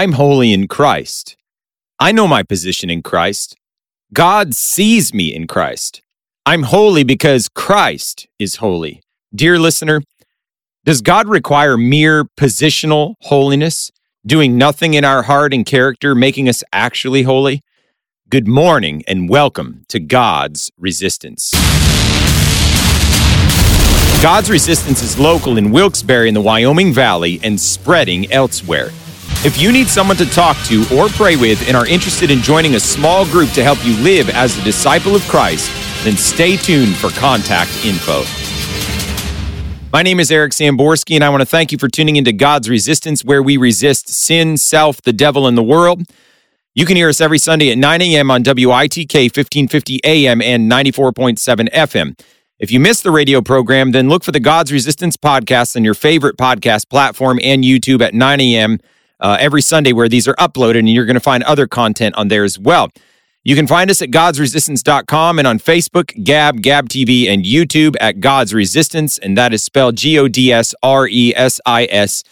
I'm holy in Christ. I know my position in Christ. God sees me in Christ. I'm holy because Christ is holy. Dear listener, does God require mere positional holiness, doing nothing in our heart and character, making us actually holy? Good morning and welcome to God's Resistance. God's Resistance is local in Wilkes-Barre in the Wyoming Valley and spreading elsewhere. If you need someone to talk to or pray with and are interested in joining a small group to help you live as a disciple of Christ, then stay tuned for contact info. My name is Eric Samborski, and I want to thank you for tuning into God's Resistance, where we resist sin, self, the devil, and the world. You can hear us every Sunday at 9 a.m. on WITK 1550 AM and 94.7 FM. If you missed the radio program, then look for the God's Resistance podcast on your favorite podcast platform and YouTube at 9 a.m. Uh, every Sunday, where these are uploaded, and you're going to find other content on there as well. You can find us at godsresistance.com and on Facebook, Gab, Gab TV, and YouTube at God's Resistance, and that is spelled G O D S R E S I S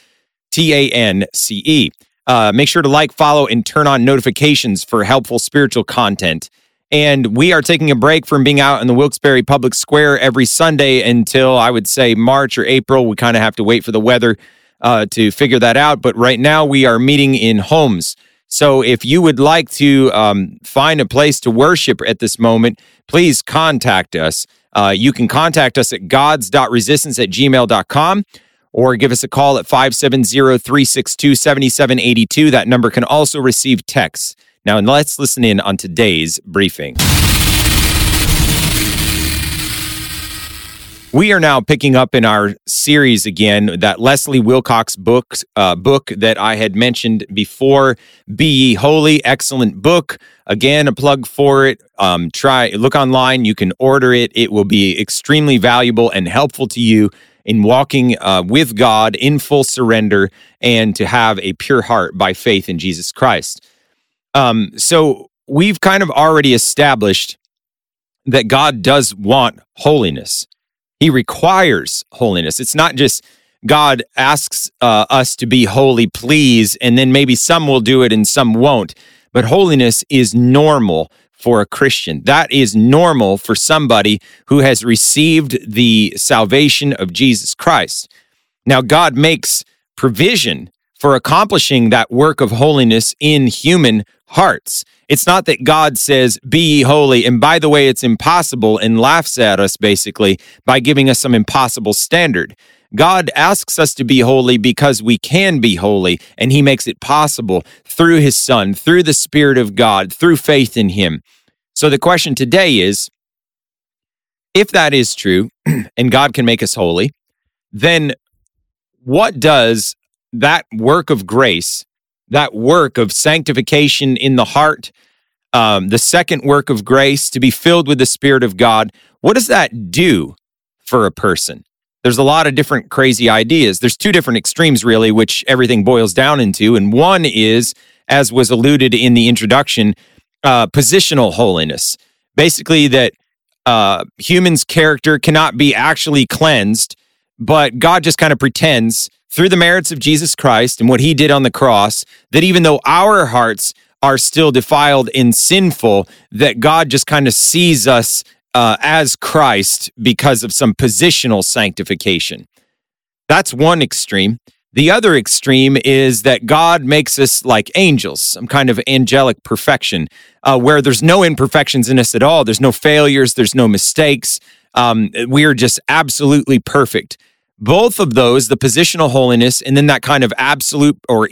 T A N C E. Uh, make sure to like, follow, and turn on notifications for helpful spiritual content. And we are taking a break from being out in the Wilkes-Barre Public Square every Sunday until I would say March or April. We kind of have to wait for the weather uh, to figure that out. But right now, we are meeting in homes. So if you would like to um, find a place to worship at this moment, please contact us. Uh, you can contact us at gods.resistance at gmail.com or give us a call at 570-362-7782. That number can also receive texts. Now, let's listen in on today's briefing. We are now picking up in our series again that Leslie Wilcox book uh, book that I had mentioned before. Be Ye Holy, excellent book. Again, a plug for it. Um, try look online. You can order it. It will be extremely valuable and helpful to you in walking uh, with God in full surrender and to have a pure heart by faith in Jesus Christ. Um, so we've kind of already established that God does want holiness. He requires holiness. It's not just God asks uh, us to be holy, please, and then maybe some will do it and some won't. But holiness is normal for a Christian. That is normal for somebody who has received the salvation of Jesus Christ. Now, God makes provision for accomplishing that work of holiness in human hearts. It's not that God says, Be ye holy. And by the way, it's impossible and laughs at us basically by giving us some impossible standard. God asks us to be holy because we can be holy, and He makes it possible through His Son, through the Spirit of God, through faith in Him. So the question today is if that is true, and God can make us holy, then what does that work of grace that work of sanctification in the heart, um, the second work of grace, to be filled with the Spirit of God, what does that do for a person? There's a lot of different crazy ideas. There's two different extremes, really, which everything boils down into. And one is, as was alluded in the introduction, uh, positional holiness. Basically, that uh, humans' character cannot be actually cleansed, but God just kind of pretends through the merits of Jesus Christ and what he did on the cross, that even though our hearts are still defiled and sinful, that God just kind of sees us uh, as Christ because of some positional sanctification. That's one extreme. The other extreme is that God makes us like angels, some kind of angelic perfection, uh, where there's no imperfections in us at all. There's no failures, there's no mistakes. Um, we are just absolutely perfect both of those, the positional holiness and then that kind of absolute or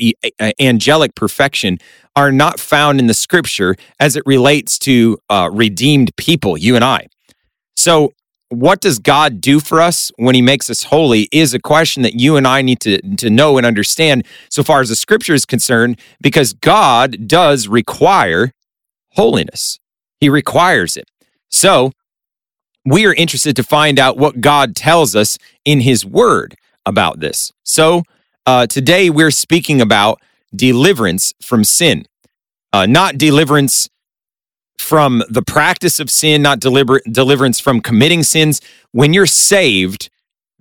angelic perfection, are not found in the scripture as it relates to uh, redeemed people, you and I. So, what does God do for us when He makes us holy is a question that you and I need to, to know and understand so far as the scripture is concerned, because God does require holiness. He requires it. So, we are interested to find out what God tells us in His Word about this. So, uh, today we're speaking about deliverance from sin, uh, not deliverance from the practice of sin, not deliver- deliverance from committing sins. When you're saved,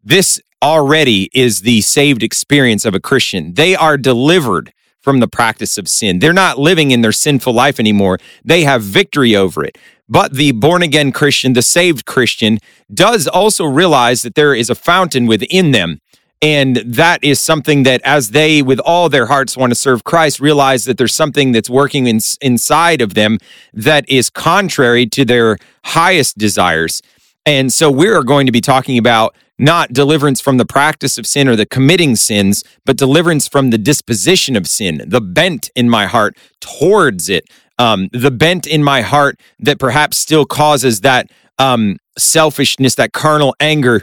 this already is the saved experience of a Christian. They are delivered from the practice of sin. They're not living in their sinful life anymore. They have victory over it. But the born again Christian, the saved Christian, does also realize that there is a fountain within them. And that is something that, as they, with all their hearts, want to serve Christ, realize that there's something that's working in, inside of them that is contrary to their highest desires. And so we are going to be talking about not deliverance from the practice of sin or the committing sins, but deliverance from the disposition of sin, the bent in my heart towards it, um, the bent in my heart that perhaps still causes that um, selfishness, that carnal anger,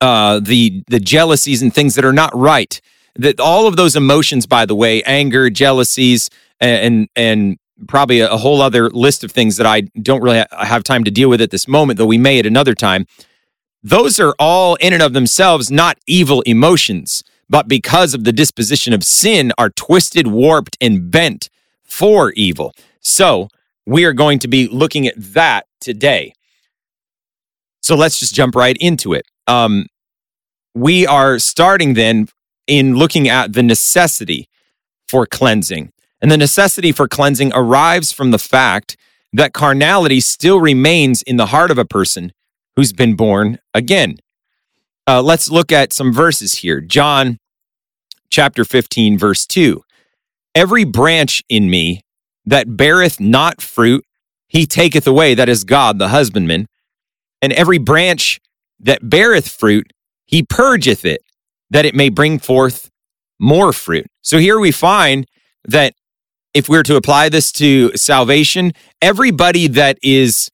uh, the the jealousies and things that are not right. That all of those emotions, by the way, anger, jealousies, and and probably a, whole other list of things that I don't really have time to deal with at this moment, though we may at another time. Those are all in and of themselves not evil emotions, but because of the disposition of sin, are twisted, warped, and bent for evil. So we are going to be looking at that today. So let's just jump right into it. Um, we are starting then in looking at the necessity for cleansing. And the necessity for cleansing arrives from the fact that carnality still remains in the heart of a person who's been born again. Uh, let's look at some verses here. John chapter 15, verse 2. Every branch in me that beareth not fruit, he taketh away, that is God, the husbandman. And every branch that beareth fruit, he purgeth it, that it may bring forth more fruit. So here we find that if we're to apply this to salvation, everybody that is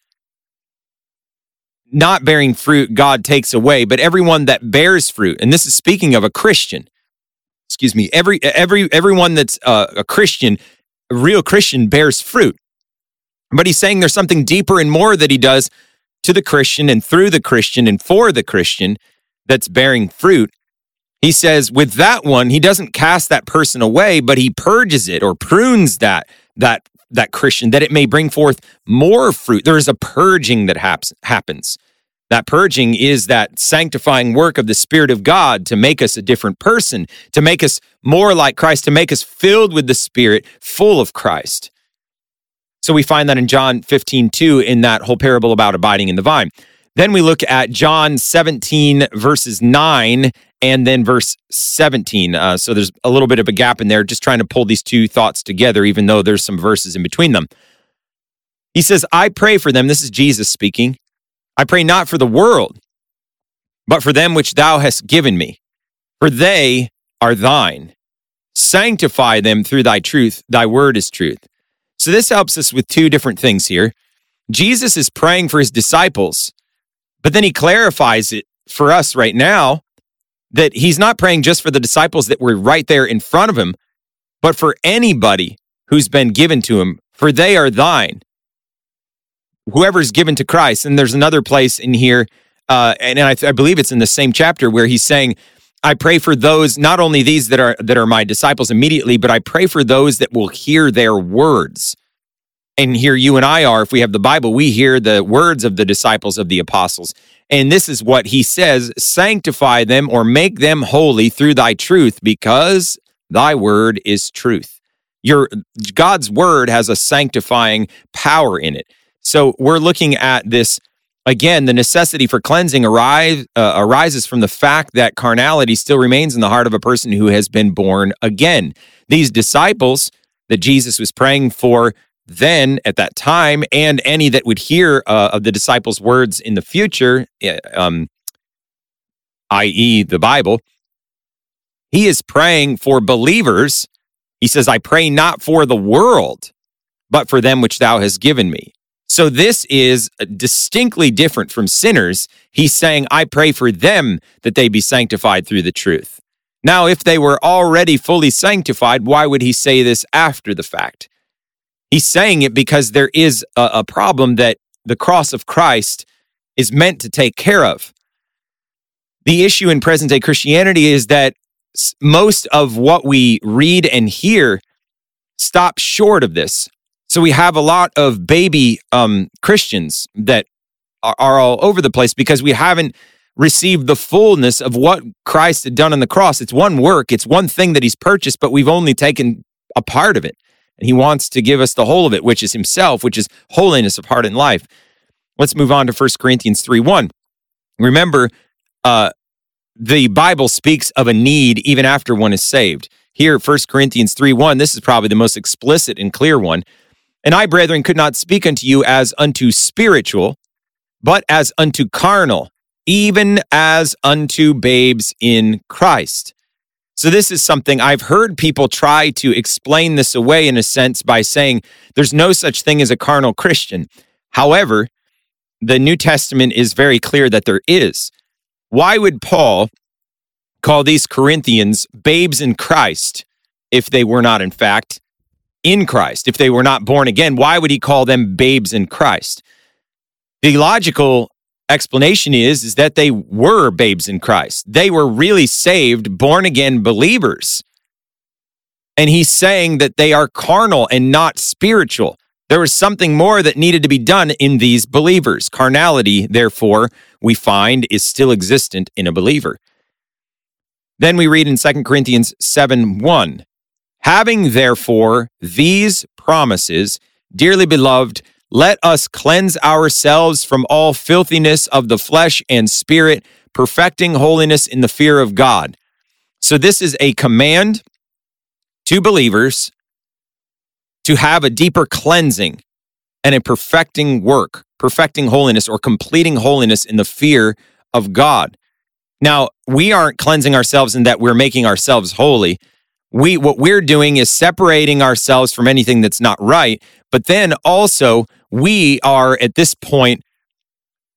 not bearing fruit, God takes away, but everyone that bears fruit, and this is speaking of a Christian, excuse me, every every everyone that's uh, a Christian, a real Christian bears fruit. But he's saying there's something deeper and more that he does to the Christian and through the Christian and for the Christian that's bearing fruit. He says with that one, he doesn't cast that person away, but he purges it or prunes that that that Christian that it may bring forth more fruit. There is a purging that haps, happens. That purging is that sanctifying work of the Spirit of God to make us a different person, to make us more like Christ, to make us filled with the Spirit, full of Christ. So we find that in John 15, 2, in that whole parable about abiding in the vine. Then we look at John 17, verses 9 and then verse 17. Uh, so there's a little bit of a gap in there, just trying to pull these two thoughts together, even though there's some verses in between them. He says, I pray for them. This is Jesus speaking. I pray not for the world, but for them which thou hast given me, for they are thine. Sanctify them through thy truth. Thy word is truth. So this helps us with two different things here. Jesus is praying for his disciples, but then he clarifies it for us right now that he's not praying just for the disciples that were right there in front of him, but for anybody who's been given to him, for they are thine. Whoever's given to Christ. And there's another place in here, uh, and, I, I believe it's in the same chapter where he's saying, I pray for those, not only these that are that are my disciples immediately, but I pray for those that will hear their words. And here you and I are, if we have the Bible, we hear the words of the disciples of the apostles. And this is what he says sanctify them or make them holy through thy truth, because thy word is truth. Your God's word has a sanctifying power in it. So we're looking at this again. The necessity for cleansing uh, arises from the fact that carnality still remains in the heart of a person who has been born again. These disciples that Jesus was praying for then at that time, and any that would hear uh, of the disciples' words in the future, um, i.e., the Bible, he is praying for believers. He says, I pray not for the world, but for them which thou hast given me. So this is uh, distinctly different from sinners. He's saying, I pray for them that they be sanctified through the truth. Now, if they were already fully sanctified, why would he say this after the fact? He's saying it because there is a, a problem that the cross of Christ is meant to take care of. The issue in present day Christianity is that most of what we read and hear stops short of this. So we have a lot of baby um, Christians that are, are all over the place because we haven't received the fullness of what Christ had done on the cross. It's one work, it's one thing that he's purchased, but we've only taken a part of it. And he wants to give us the whole of it, which is himself, which is holiness of heart and life. Let's move on to 1 Corinthians 3 1. Remember, uh, the Bible speaks of a need even after one is saved. Here, 1 Corinthians 3 1, this is probably the most explicit and clear one. And I, brethren, could not speak unto you as unto spiritual, but as unto carnal, even as unto babes in Christ. So, this is something I've heard people try to explain this away in a sense by saying there's no such thing as a carnal Christian. However, the New Testament is very clear that there is. Why would Paul call these Corinthians babes in Christ if they were not, in fact, in Christ? If they were not born again, why would he call them babes in Christ? The logical explanation is, is that they were babes in Christ. They were really saved, born again believers. And he's saying that they are carnal and not spiritual. There was something more that needed to be done in these believers. Carnality, therefore, we find is still existent in a believer. Then we read in 2 Corinthians 7 1 Having therefore these promises, dearly beloved, let us cleanse ourselves from all filthiness of the flesh and spirit, perfecting holiness in the fear of God. So, this is a command to believers to have a deeper cleansing and a perfecting work, perfecting holiness or completing holiness in the fear of God. Now, we aren't cleansing ourselves in that we're making ourselves holy. We what we're doing is separating ourselves from anything that's not right, but then also we are at this point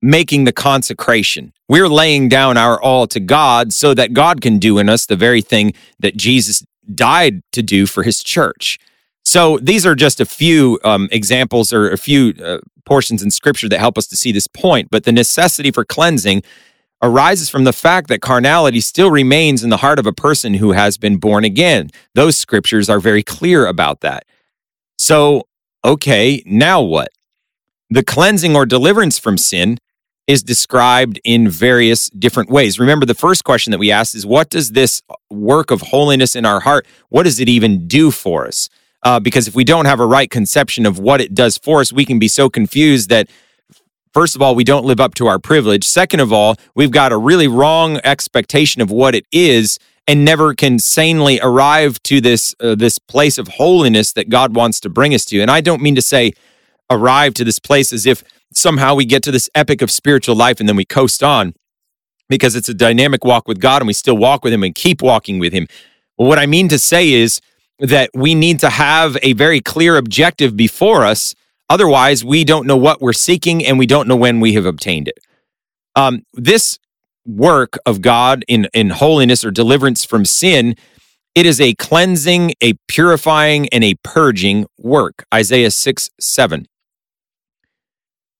making the consecration. We're laying down our all to God so that God can do in us the very thing that Jesus died to do for his church. So these are just a few um, examples or a few uh, portions in scripture that help us to see this point. But the necessity for cleansing arises from the fact that carnality still remains in the heart of a person who has been born again. Those scriptures are very clear about that. So, okay, now what? The cleansing or deliverance from sin is described in various different ways. Remember, the first question that we asked is what does this work of holiness in our heart, what does it even do for us? Uh, because if we don't have a right conception of what it does for us, we can be so confused that First of all, we don't live up to our privilege. Second of all, we've got a really wrong expectation of what it is and never can sanely arrive to this uh, this place of holiness that God wants to bring us to. And I don't mean to say arrive to this place as if somehow we get to this epic of spiritual life and then we coast on because it's a dynamic walk with God and we still walk with Him and keep walking with Him. Well, what I mean to say is that we need to have a very clear objective before us. Otherwise, we don't know what we're seeking and we don't know when we have obtained it. Um, this work of God in, in holiness or deliverance from sin it is a cleansing, a purifying, and a purging work. Isaiah 6 7.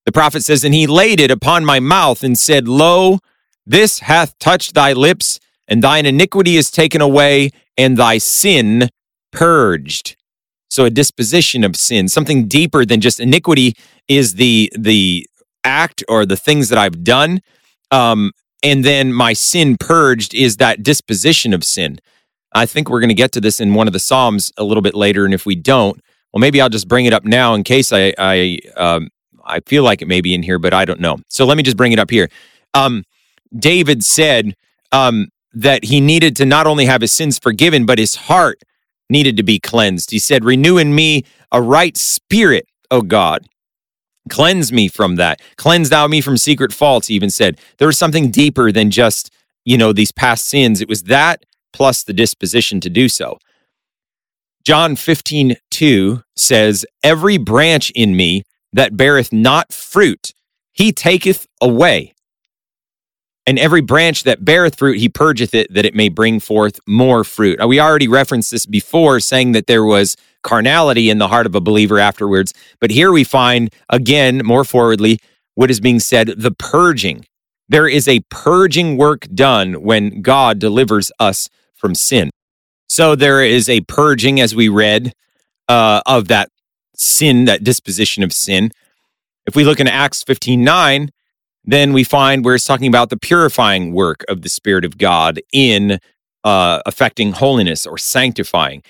The prophet says, And he laid it upon my mouth and said, Lo, this hath touched thy lips, and thine iniquity is taken away, and thy sin purged. So a disposition of sin, something deeper than just iniquity, is the the act or the things that I've done. Um, and then my sin purged is that disposition of sin. I think we're going to get to this in one of the Psalms a little bit later. And if we don't, well, maybe I'll just bring it up now in case I, I um, I feel like it may be in here, but I don't know. So let me just bring it up here. Um, David said um, that he needed to not only have his sins forgiven, but his heart needed to be cleansed. He said, Renew in me a right spirit, O God. Cleanse me from that. Cleanse thou me from secret faults, he even said. There was something deeper than just, you know, these past sins. It was that plus the disposition to do so. John 15, 2 says, Every branch in me that beareth not fruit, he taketh away. And every branch that beareth fruit, he purgeth it, that it may bring forth more fruit. We already referenced this before, saying that there was carnality in the heart of a believer afterwards. But here we find, again, more forwardly, what is being said the purging. There is a purging work done when God delivers us from sin. So there is a purging, as we read, uh, of that sin, that disposition of sin. If we look in Acts 15 9, then we find where it's talking about the purifying work of the Spirit of God in uh, affecting holiness or sanctifying.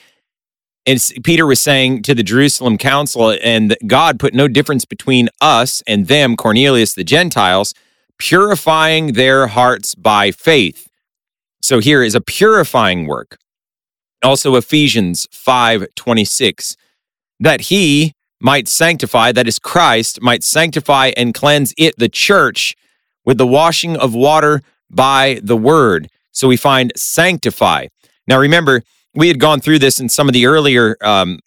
And Peter was saying to the Jerusalem council, and God put no difference between us and them, Cornelius, the Gentiles, purifying their hearts by faith. So here is a purifying work. Also Ephesians 5:26 that he might sanctify that is Christ might sanctify and cleanse it the church with the washing of water by the word. So we find sanctify. Now remember, we had gone through this in some of the earlier um,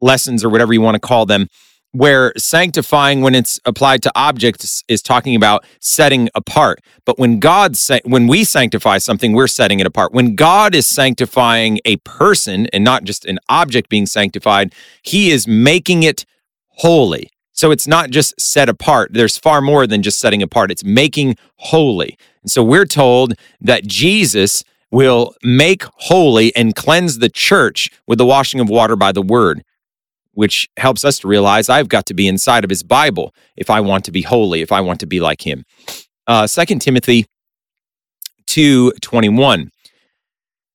lessons or whatever you want to call them where sanctifying when it's applied to objects is talking about setting apart. But when god sa- when we sanctify something we're setting it apart. When god is sanctifying a person and not just an object being sanctified he is making it holy. So it's not just set apart. There's far more than just setting apart. It's making holy. And so we're told that jesus will make holy and cleanse the church with the washing of water by the word which helps us to realize I've got to be inside of his Bible if I want to be holy, if I want to be like him. Uh, 2 Timothy 2.21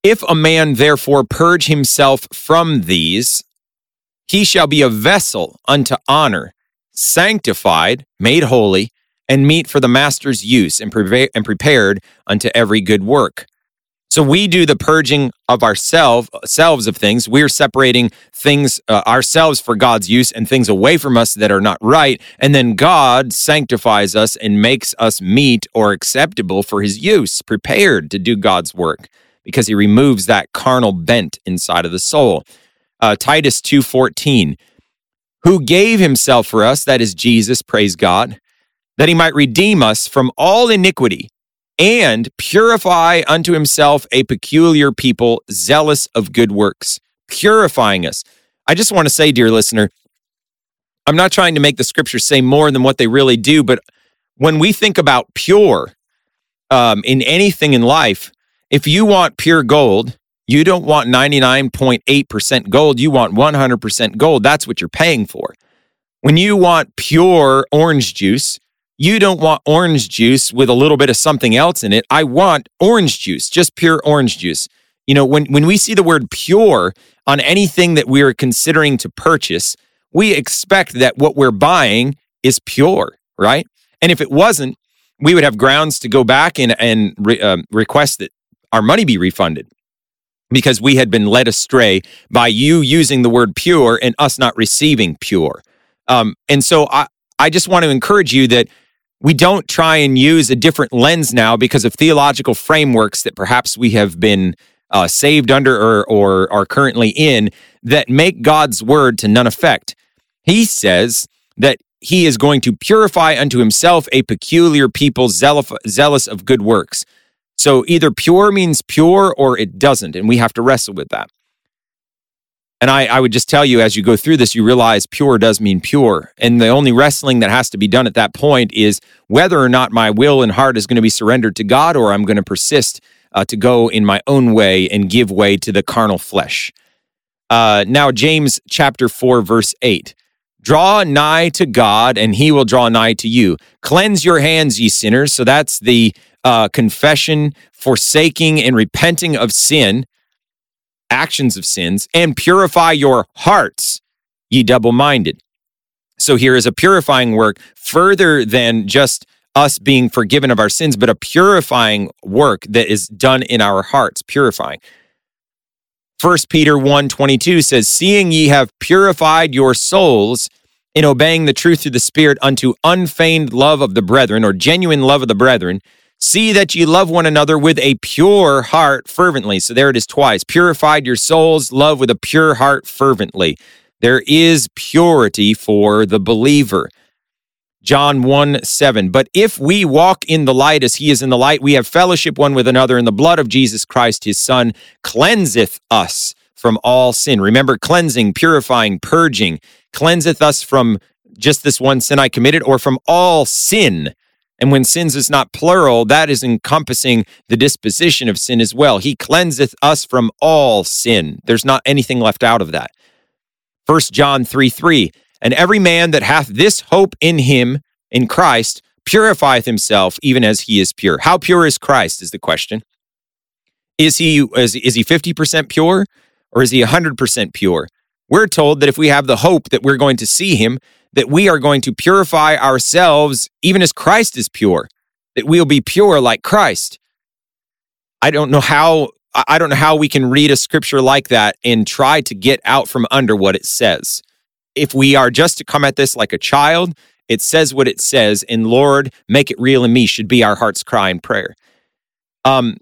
If a man therefore purge himself from these, he shall be a vessel unto honor, sanctified, made holy, and meet for the master's use, and, and prepared unto every good work. So we do the purging of ourselves selves of things. We're separating things uh, ourselves for God's use and things away from us that are not right. And then God sanctifies us and makes us meet or acceptable for his use, prepared to do God's work because he removes that carnal bent inside of the soul. Uh, Titus 2:14 who gave himself for us that is Jesus praise God that he might redeem us from all iniquity and purify unto himself a peculiar people zealous of good works, purifying us. I just want to say, dear listener, I'm not trying to make the scriptures say more than what they really do, but when we think about pure um, in anything in life, if you want pure gold, you don't want 99.8% gold, you want 100% gold. That's what you're paying for. When you want pure orange juice, you don't want orange juice with a little bit of something else in it. I want orange juice, just pure orange juice. You know, when, when we see the word pure on anything that we're considering to purchase, we expect that what we're buying is pure, right? And if it wasn't, we would have grounds to go back and, and re, uh, request that our money be refunded because we had been led astray by you using the word pure and us not receiving pure. Um, and so I, I just want to encourage you that we don't try and use a different lens now because of theological frameworks that perhaps we have been uh, saved under or, or are currently in that make God's word to none effect. He says that he is going to purify unto himself a peculiar people zealous of good works. So either pure means pure or it doesn't, and we have to wrestle with that. And I, I would just tell you as you go through this, you realize pure does mean pure. And the only wrestling that has to be done at that point is whether or not my will and heart is going to be surrendered to God or I'm going to persist uh, to go in my own way and give way to the carnal flesh. Uh, now, James chapter 4, verse 8. Draw nigh to God, and he will draw nigh to you. Cleanse your hands, ye sinners. So that's the uh, confession, forsaking, and repenting of sin actions of sins and purify your hearts, ye double minded. So here is a purifying work further than just us being forgiven of our sins, but a purifying work that is done in our hearts, purifying. First Peter 1 22 says, Seeing ye have purified your souls in obeying the truth through the Spirit unto unfeigned love of the brethren, or genuine love of the brethren, See that ye love one another with a pure heart fervently. So there it is twice. Purified your souls, love with a pure heart fervently. There is purity for the believer. John 1 7. But if we walk in the light as he is in the light, we have fellowship one with another, and the blood of Jesus Christ, his Son, cleanseth us from all sin. Remember, cleansing, purifying, purging, cleanseth us from just this one sin I committed or from all sin. And when sins is not plural, that is encompassing the disposition of sin as well. He cleanseth us from all sin. There's not anything left out of that. 1 John 3 3. And every man that hath this hope in him, in Christ, purifieth himself even as he is pure. How pure is Christ is the question. Is he is, is he 50% pure or is he 100% pure? we're told that if we have the hope that we're going to see him, that we are going to purify ourselves even as Christ is pure, that we'll be pure like Christ. I don't know how I don't know how we can read a scripture like that and try to get out from under what it says. If we are just to come at this like a child, it says what it says, and Lord, make it real in me should be our heart's cry and prayer. Um,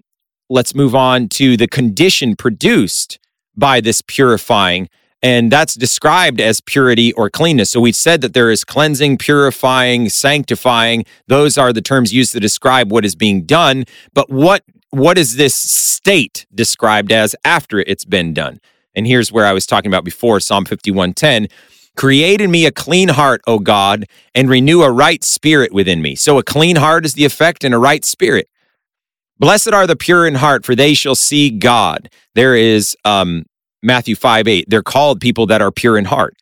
let's move on to the condition produced by this purifying and that's described as purity or cleanness. So we said that there is cleansing, purifying, sanctifying. Those are the terms used to describe what is being done. But what what is this state described as after it's been done? And here's where I was talking about before Psalm 51:10. Create in me a clean heart, O God, and renew a right spirit within me. So a clean heart is the effect and a right spirit. Blessed are the pure in heart, for they shall see God. There is um, Matthew 5 8. They're called people that are pure in heart.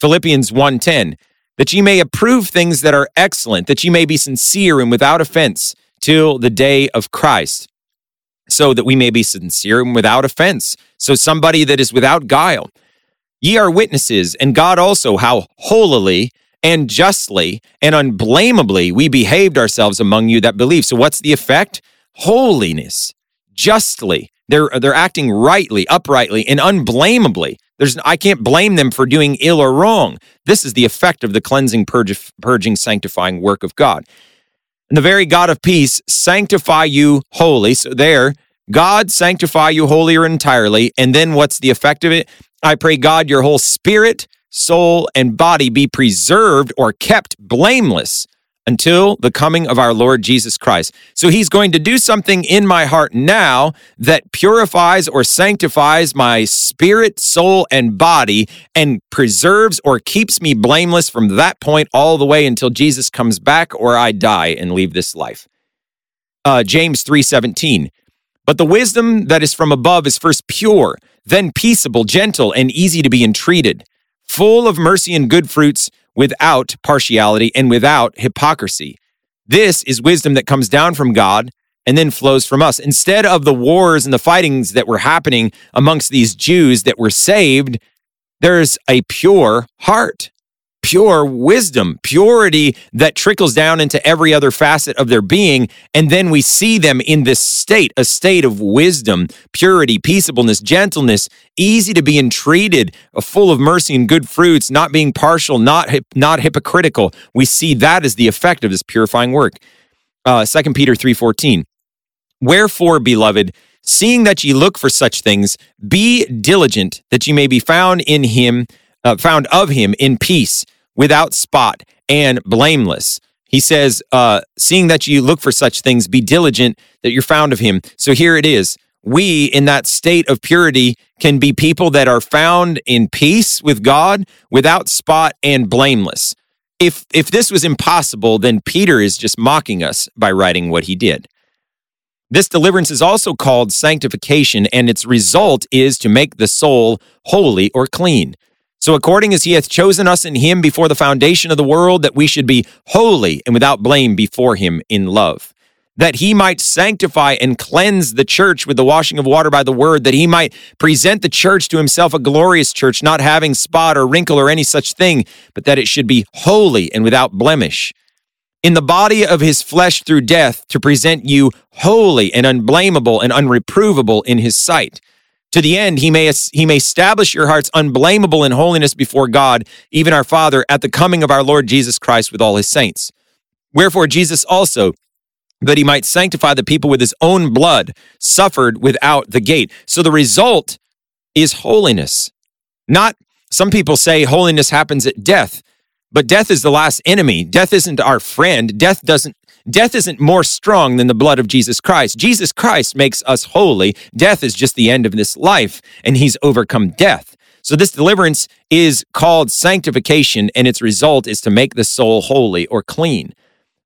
Philippians 1:10, that ye may approve things that are excellent, that ye may be sincere and without offense till the day of Christ. So that we may be sincere and without offense. So somebody that is without guile. Ye are witnesses, and God also, how holily and justly and unblameably we behaved ourselves among you that believe. So what's the effect? Holiness, justly, they're they're acting rightly, uprightly, and unblameably. There's I can't blame them for doing ill or wrong. This is the effect of the cleansing, purge, purging, sanctifying work of God. And the very God of peace sanctify you wholly. So there, God sanctify you wholly or entirely. And then what's the effect of it? I pray God your whole spirit, soul, and body be preserved or kept blameless until the coming of our Lord Jesus Christ. So he's going to do something in my heart now that purifies or sanctifies my spirit, soul, and body and preserves or keeps me blameless from that point all the way until Jesus comes back or I die and leave this life. Uh, James 3:17. But the wisdom that is from above is first pure, then peaceable, gentle, and easy to be entreated, full of mercy and good fruits without partiality and without hypocrisy. This is wisdom that comes down from God and then flows from us. Instead of the wars and the fightings that were happening amongst these Jews that were saved, there's a pure heart pure wisdom, purity that trickles down into every other facet of their being. And then we see them in this state, a state of wisdom, purity, peaceableness, gentleness, easy to be entreated, full of mercy and good fruits, not being partial, not, not hypocritical. We see that as the effect of this purifying work. Uh, 2 Peter 3.14, Wherefore, beloved, seeing that ye look for such things, be diligent that ye may be found in him uh, found of him in peace, without spot, and blameless. He says, uh, seeing that you look for such things, be diligent that you're found of him. So here it is. We, in that state of purity, can be people that are found in peace with God, without spot, and blameless. If, if this was impossible, then Peter is just mocking us by writing what he did. This deliverance is also called sanctification, and its result is to make the soul holy or clean. So, according as he hath chosen us in him before the foundation of the world, that we should be holy and without blame before him in love, that he might sanctify and cleanse the church with the washing of water by the word, that he might present the church to himself a glorious church, not having spot or wrinkle or any such thing, but that it should be holy and without blemish. In the body of his flesh through death, to present you holy and unblameable and unreprovable in his sight to the end he may he may establish your hearts unblameable in holiness before God even our father at the coming of our Lord Jesus Christ with all his saints. Wherefore Jesus also that he might sanctify the people with his own blood suffered without the gate. So the result is holiness. Not some people say holiness happens at death but death is the last enemy. Death isn't our friend. Death doesn't Death isn't more strong than the blood of Jesus Christ. Jesus Christ makes us holy. Death is just the end of this life, and he's overcome death. So, this deliverance is called sanctification, and its result is to make the soul holy or clean.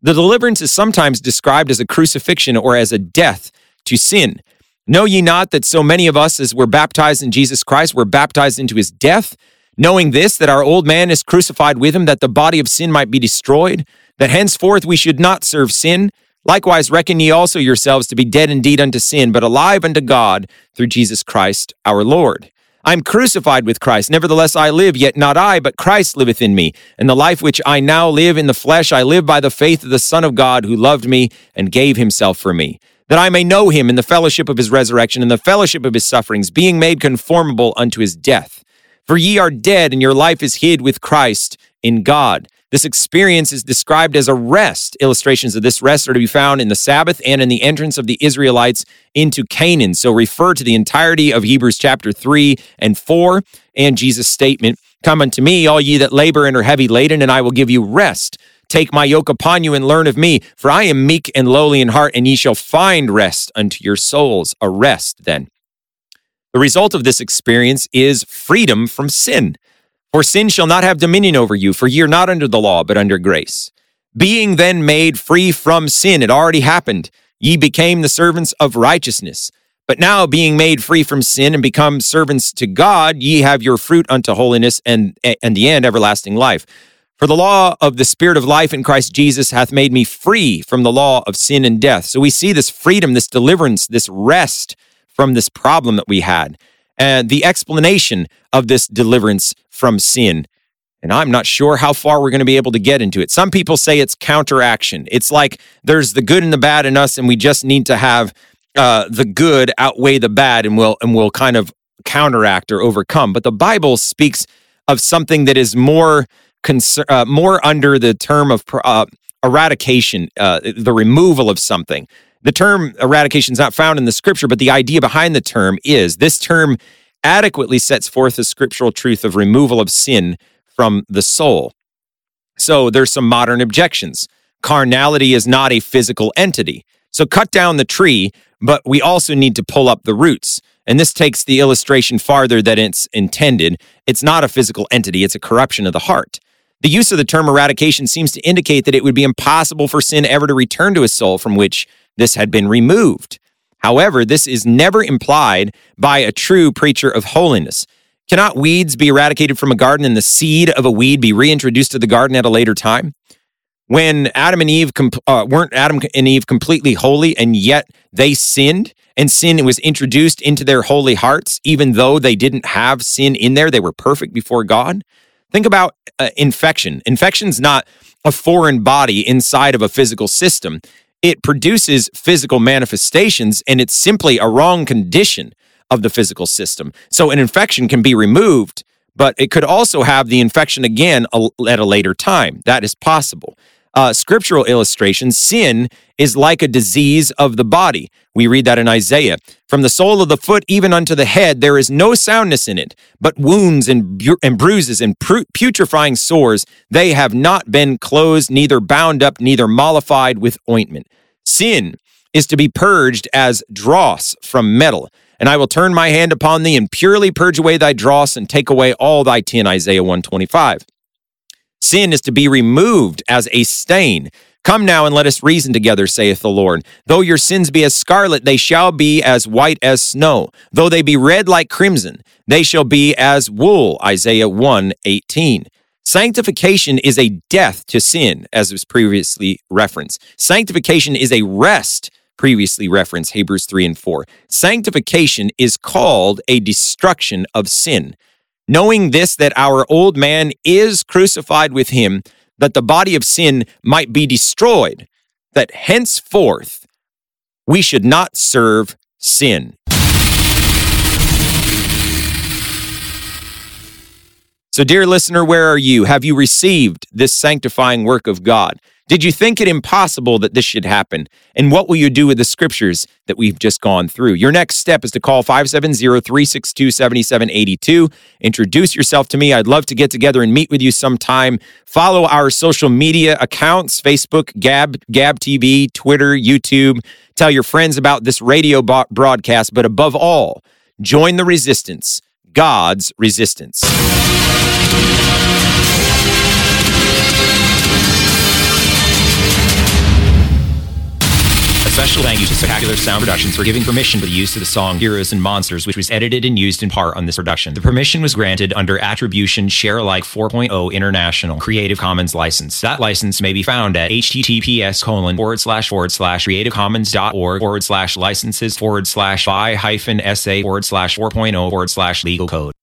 The deliverance is sometimes described as a crucifixion or as a death to sin. Know ye not that so many of us, as were baptized in Jesus Christ, were baptized into his death? Knowing this, that our old man is crucified with him, that the body of sin might be destroyed, that henceforth we should not serve sin. Likewise, reckon ye also yourselves to be dead indeed unto sin, but alive unto God through Jesus Christ our Lord. I'm crucified with Christ. Nevertheless, I live, yet not I, but Christ liveth in me. And the life which I now live in the flesh, I live by the faith of the Son of God who loved me and gave himself for me, that I may know him in the fellowship of his resurrection and the fellowship of his sufferings, being made conformable unto his death. For ye are dead, and your life is hid with Christ in God. This experience is described as a rest. Illustrations of this rest are to be found in the Sabbath and in the entrance of the Israelites into Canaan. So refer to the entirety of Hebrews chapter 3 and 4 and Jesus' statement Come unto me, all ye that labor and are heavy laden, and I will give you rest. Take my yoke upon you and learn of me, for I am meek and lowly in heart, and ye shall find rest unto your souls. A rest, then. The result of this experience is freedom from sin. For sin shall not have dominion over you, for ye are not under the law, but under grace. Being then made free from sin, it already happened. Ye became the servants of righteousness. But now, being made free from sin and become servants to God, ye have your fruit unto holiness and, and the end, everlasting life. For the law of the Spirit of life in Christ Jesus hath made me free from the law of sin and death. So we see this freedom, this deliverance, this rest from this problem that we had and the explanation of this deliverance from sin. And I'm not sure how far we're going to be able to get into it. Some people say it's counteraction. It's like there's the good and the bad in us, and we just need to have uh, the good outweigh the bad, and we'll and we'll kind of counteract or overcome. But the Bible speaks of something that is more uh, more under the term of uh, eradication, uh, the removal of something. The term eradication is not found in the scripture, but the idea behind the term is this term adequately sets forth the scriptural truth of removal of sin from the soul. So there's some modern objections. Carnality is not a physical entity. So cut down the tree, but we also need to pull up the roots. And this takes the illustration farther than it's intended. It's not a physical entity, it's a corruption of the heart. The use of the term eradication seems to indicate that it would be impossible for sin ever to return to a soul from which this had been removed. However, this is never implied by a true preacher of holiness. Cannot weeds be eradicated from a garden and the seed of a weed be reintroduced to the garden at a later time? When Adam and Eve uh, weren't Adam and Eve completely holy and yet they sinned and sin was introduced into their holy hearts, even though they didn't have sin in there, they were perfect before God. Think about uh, infection. Infection's not a foreign body inside of a physical system it produces physical manifestations and it's simply a wrong condition of the physical system. So an infection can be removed, but it could also have the infection again at a later time. That is possible. Uh, scriptural illustration sin is like a disease of the body. We read that in Isaiah. From the sole of the foot even unto the head, there is no soundness in it, but wounds and, bu- and bruises and putrefying sores. They have not been closed, neither bound up, neither mollified with ointment. Sin is to be purged as dross from metal. And I will turn my hand upon thee and purely purge away thy dross and take away all thy tin. Isaiah 125. Sin is to be removed as a stain. Come now and let us reason together, saith the Lord. Though your sins be as scarlet, they shall be as white as snow. Though they be red like crimson, they shall be as wool. Isaiah 1 18. Sanctification is a death to sin, as was previously referenced. Sanctification is a rest, previously referenced, Hebrews 3 and 4. Sanctification is called a destruction of sin. Knowing this, that our old man is crucified with him, that the body of sin might be destroyed, that henceforth we should not serve sin. So, dear listener, where are you? Have you received this sanctifying work of God? Did you think it impossible that this should happen? And what will you do with the scriptures that we've just gone through? Your next step is to call 570 362 7782. Introduce yourself to me. I'd love to get together and meet with you sometime. Follow our social media accounts Facebook, Gab, Gab TV, Twitter, YouTube. Tell your friends about this radio broadcast. But above all, join the resistance, God's resistance. Special thank you to Spectacular Sound Productions for giving permission for the use of the song Heroes and Monsters, which was edited and used in part on this production. The permission was granted under Attribution Share Alike 4.0 International Creative Commons license. That license may be found at https colon forward slash forward slash creativecommons.org forward slash licenses forward slash by hyphen sa forward slash 4.0 forward slash legal code.